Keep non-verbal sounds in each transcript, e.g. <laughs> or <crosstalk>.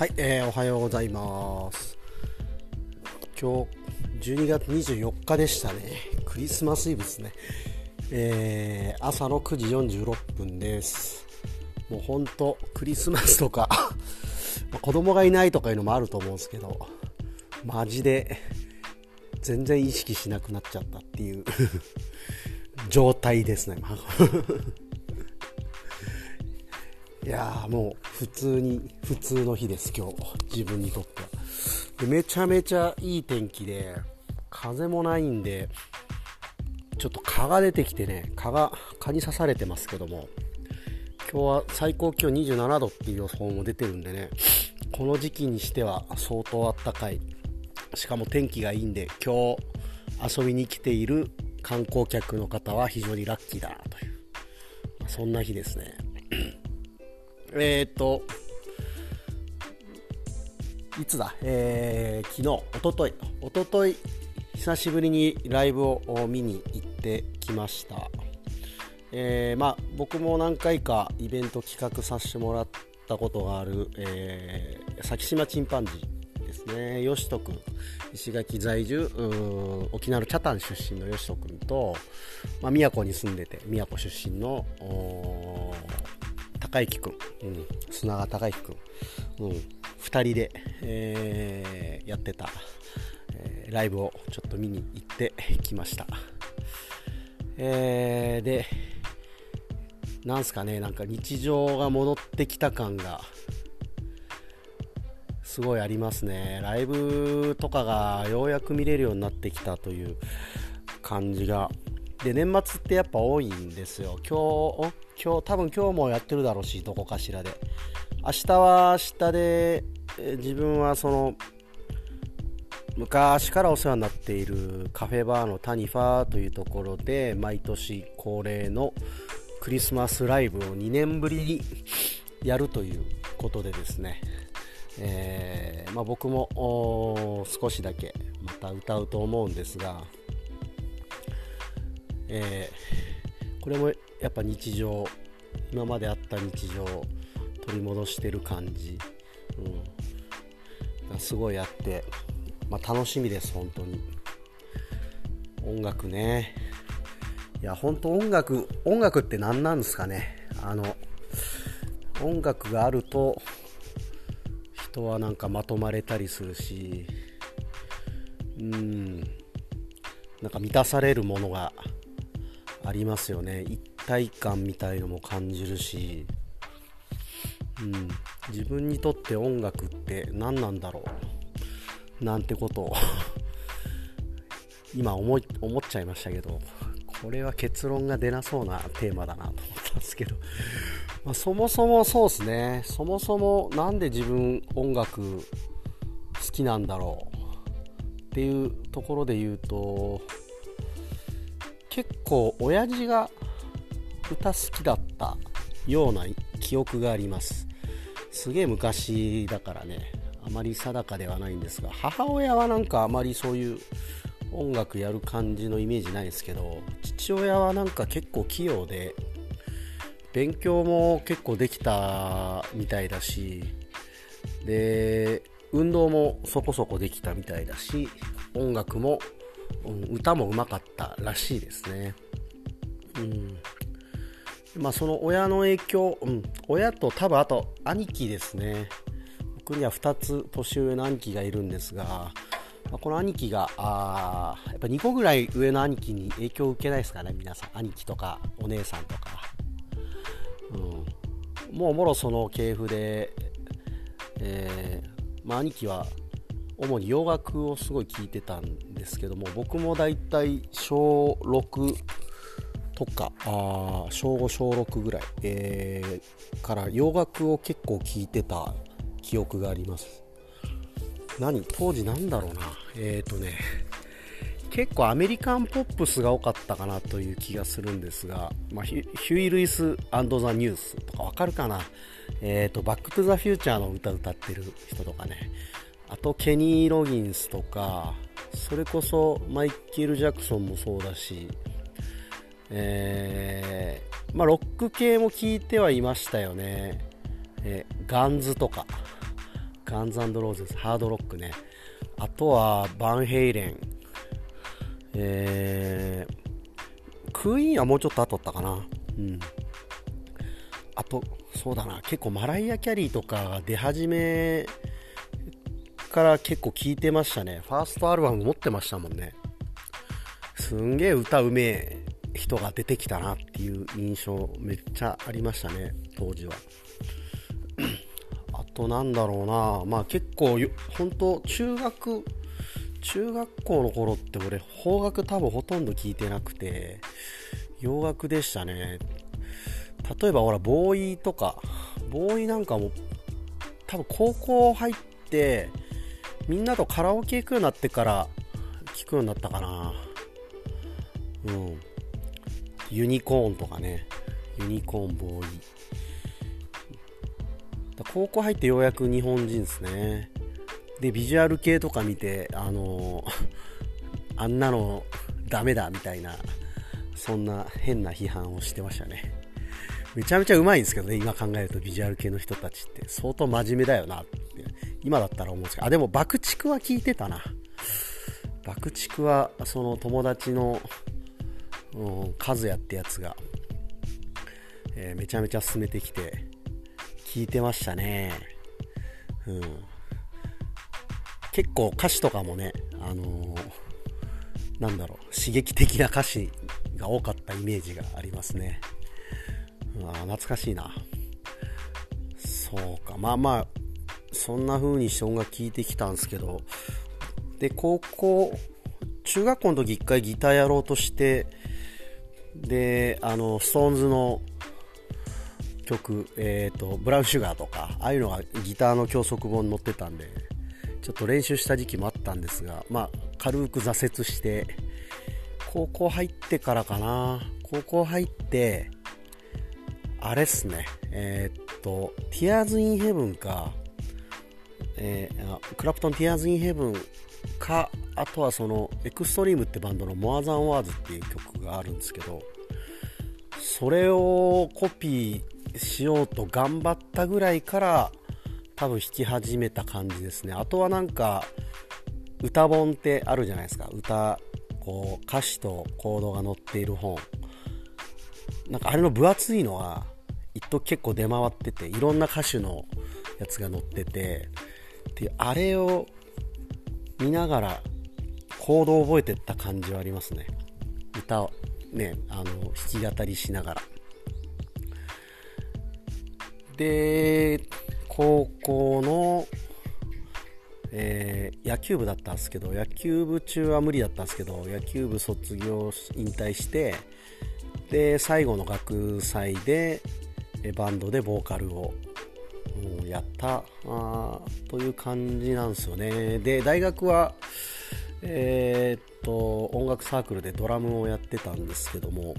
はい、えー、おはようございます。今日12月24日でしたね。クリスマスイブですね。えー、朝の9時46分です。もうほんとクリスマスとか <laughs> 子供がいないとかいうのもあると思うんですけど、マジで全然意識しなくなっちゃったっていう <laughs> 状態ですね。いやもう普通に普通の日です今日。自分にとっては。でめちゃめちゃいい天気で風もないんでちょっと蚊が出てきてね蚊が蚊に刺されてますけども。今日は最高気温27度っていう予想も出てるんでねこの時期にしては相当あったかい。しかも天気がいいんで今日遊びに来ている観光客の方は非常にラッキーだという、そんな日ですね。えっ、と、いつだ、えー、昨日、おととい、おととい、久しぶりにライブを見に行ってきました。えー、まあ、僕も何回かイベント企画させてもらったことがある、えー、先島チンパンジーですね、よしとくん、石垣在住、沖縄の北谷出身のよしとくんと、まあ、宮古に住んでて、宮古出身の高之君、うん、砂川高之君、うん、2人で、えー、やってた、えー、ライブをちょっと見に行ってきました。えー、で、なんすかね、なんか日常が戻ってきた感がすごいありますね。ライブとかがようやく見れるようになってきたという感じが。で、年末ってやっぱ多いんですよ。今日、今日多分今日もやってるだろうしどこかしらで明日は明日で自分はその昔からお世話になっているカフェバーのタニファーというところで毎年恒例のクリスマスライブを2年ぶりにやるということでですね、えー、まあ、僕も少しだけまた歌うと思うんですが、えー、これもやっぱ日常今まであった日常を取り戻してる感じ、うん、すごいあって、まあ、楽しみです本当に。音楽ね。いや本当音楽音楽って何なんですかね。あの音楽があると人はなんかまとまれたりするしうん。なんか満たされるものがありますよね。一体感みたいのも感じるし、うん、自分にとって音楽って何なんだろう。なんてことを。<laughs> 今思い思っちゃいましたけど。これは結論が出なそうなテーマだなと思ったんですけど、まあ、そもそもそうですね。そもそも何で自分音楽好きなんだろう。っていうところで言うと結構親父が歌好きだったような記憶があります。すげえ昔だからね。あまり定かではないんですが母親はなんかあまりそういう音楽やる感じのイメージないですけど父親はなんか結構器用で勉強も結構できたみたいだしで運動もそこそこできたみたいだし音楽も、歌もうまかったらしいですね。うん。まあ、その親の影響、うん、親と多分あと兄貴ですね。僕には2つ年上の兄貴がいるんですが、まあ、この兄貴があやっぱ2個ぐらい上の兄貴に影響を受けないですかね。皆さん兄貴とかお姉さんとか、うん、もうもろその系譜で、えーまあ、兄貴は主に洋楽をすごい聴いてたんですけども僕もだいたい小6とかあ小5小6ぐらい、えー、から洋楽を結構聴いてた記憶があります。何？当時なんだろうな。えっ、ー、とね結構アメリカンポップスが多かったかなという気がするんですが、まあ、ヒューイ・ルイスザ・ニュースとかわかるかな。えっ、ー、と、バック・トゥ・ザ・フューチャーの歌歌ってる人とかね。あと、ケニー・ロギンスとか、それこそマイケル・ジャクソンもそうだし、えー、まあ、ロック系も聞いてはいましたよね。えー、ガンズとか。ガンズローゼスハードロックねあとはバンヘイレンえー、クイーンはもうちょっと後だったかなうんあとそうだな結構マライア・キャリーとかが出始めから結構聴いてましたね。ファーストアルバム持ってましたもんね。すんげえ歌うめえ人が出てきたなっていう印象めっちゃありましたね当時は。<clears throat> あとなんだろうな。まあ結構本当中学中学校の頃って俺邦楽多分ほとんど聞いてなくて洋楽でしたね。例えばほらボーイとかボーイなんかも多分高校入ってみんなとカラオケ行くようになってから聞くようになったかな。うん。ユニコーンとかね。ユニコーンボーイ。高校入ってようやく日本人ですね。でビジュアル系とか見てあの <laughs> あんなのダメだみたいなそんな変な批判をしてましたね。めちゃめちゃうまいんですけどね今考えるとビジュアル系の人たちって。相当真面目だよなって。今だったら思うんですけど。あでも爆竹は聞いてたな。爆竹はその友達のうん、和也ってやつが、えー、めちゃめちゃ進めてきて聞いてましたね、うん、結構歌詞とかもね、あのー、なんだろう刺激的な歌詞が多かったイメージがありますね、うん、あ懐かしいな。そうか。まあまあそんな風にして音楽聴いてきたんですけど。で高校中学校の時一回ギターやろうとしてであの SixTONES の曲、えーと、ブラウンシュガーとかああいうのがギターの教則本に載ってたんでちょっと練習した時期もあったんですが、まあ、軽く挫折して高校入ってからかな。高校入ってあれっすね。えー、っと Tears in Heaven か、えー、クラプトン Tears in Heaven かあとはそのエクストリームってバンドの More Than Words っていう曲があるんですけどそれをコピーしようと頑張ったぐらいから多分弾き始めた感じですね。あとはなんか歌本ってあるじゃないですか。歌こう歌詞とコードが載っている本。なんかあれの分厚いのは一時結構出回ってていろんな歌手のやつが載っててであれを見ながらコードを覚えてった感じはありますね。歌をねあの弾き語りしながら。で高校の、えー、野球部だったんですけど野球部中は無理だったんですけど野球部卒業引退してで最後の学祭でバンドでボーカルをやったあという感じなんですよね。で大学はえー、っと音楽サークルでドラムをやってたんですけども。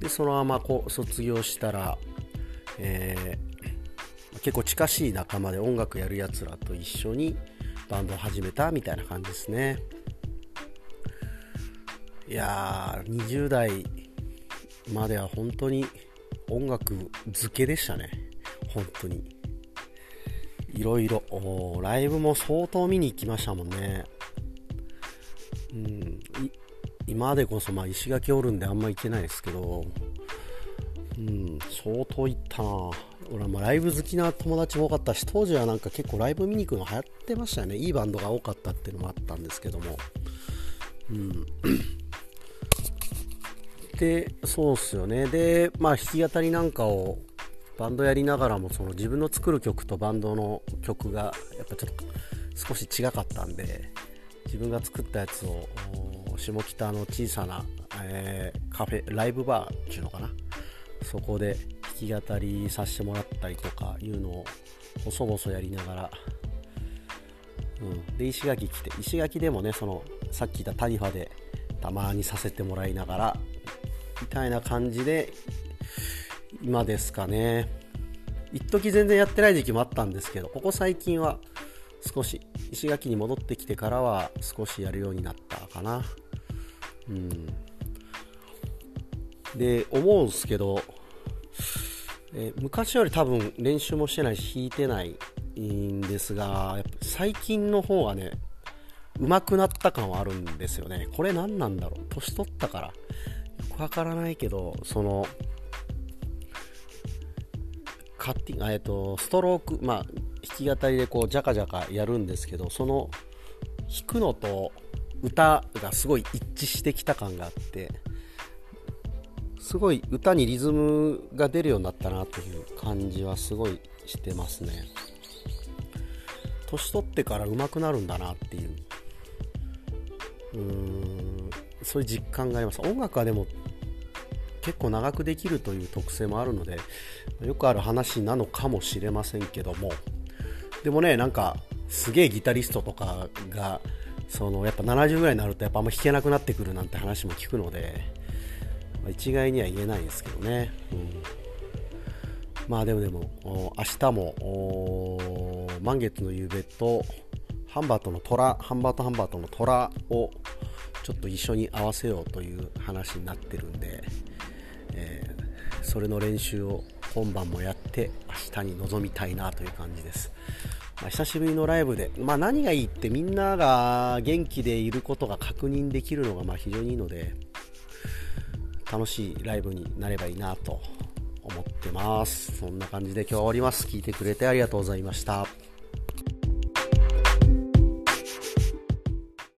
でそのままこう卒業したら、えー、結構近しい仲間で音楽やるやつらと一緒にバンドを始めたみたいな感じですね。いやー20代までは本当に音楽漬けでしたね。本当に。いろいろライブも相当見に行きましたもんね。うん、今でこそまあ石垣おるんであんま行けないですけど、うん、相当行ったな。俺はまライブ好きな友達も多かったし当時はなんか結構ライブ見に行くの流行ってましたよね。いいバンドが多かったっていうのもあったんですけども。うん。でそうっすよね。でまあ弾き語りなんかをバンドやりながらもその自分の作る曲とバンドの曲がやっぱちょっと少し違かったんで自分が作ったやつを下北の小さな、えー、カフェライブバーっていうのかな？そこで弾き語りさせてもらったりとかいうのを細々やりながら、うん、で石垣来て石垣でもねそのさっき言ったタニファでたまにさせてもらいながらみたいな感じで今ですかね一時全然やってない時期もあったんですけどここ最近は少し石垣に戻ってきてからは少しやるようになったかなうんで思うんすけど、え昔より多分練習もしてないし弾いてないんですが、やっぱ最近の方がね、上手くなった感はあるんですよね。これ何なんだろう？年取ったから。よくわからないけど、その、カッティえっと、ストローク、まあ、弾き語りでこう、ジャカジャカやるんですけど、その、弾くのと歌がすごい一致してきた感があって、すごい歌にリズムが出るようになったなという感じはすごいしてますね。年取ってから上手くなるんだなっていううーんそういう実感があります音楽はでも結構長くできるという特性もあるのでよくある話なのかもしれませんけども。でもねなんかすげえギタリストとかがそのやっぱ70ぐらいになるとやっぱあんま弾けなくなってくるなんて話も聞くので、一概には言えないですけどね、うん、まあでもでも明日も満月の夕べとハンバートの虎ハンバートハンバートの虎をちょっと一緒に合わせようという話になってるんで、えー、それの練習を今晩もやって明日に臨みたいなという感じです、まあ、久しぶりのライブで、まあ、何がいいってみんなが元気でいることが確認できるのがまあ非常にいいので楽しいライブになればいいなと思ってます。そんな感じで今日は終わります。聞いてくれてありがとうございました。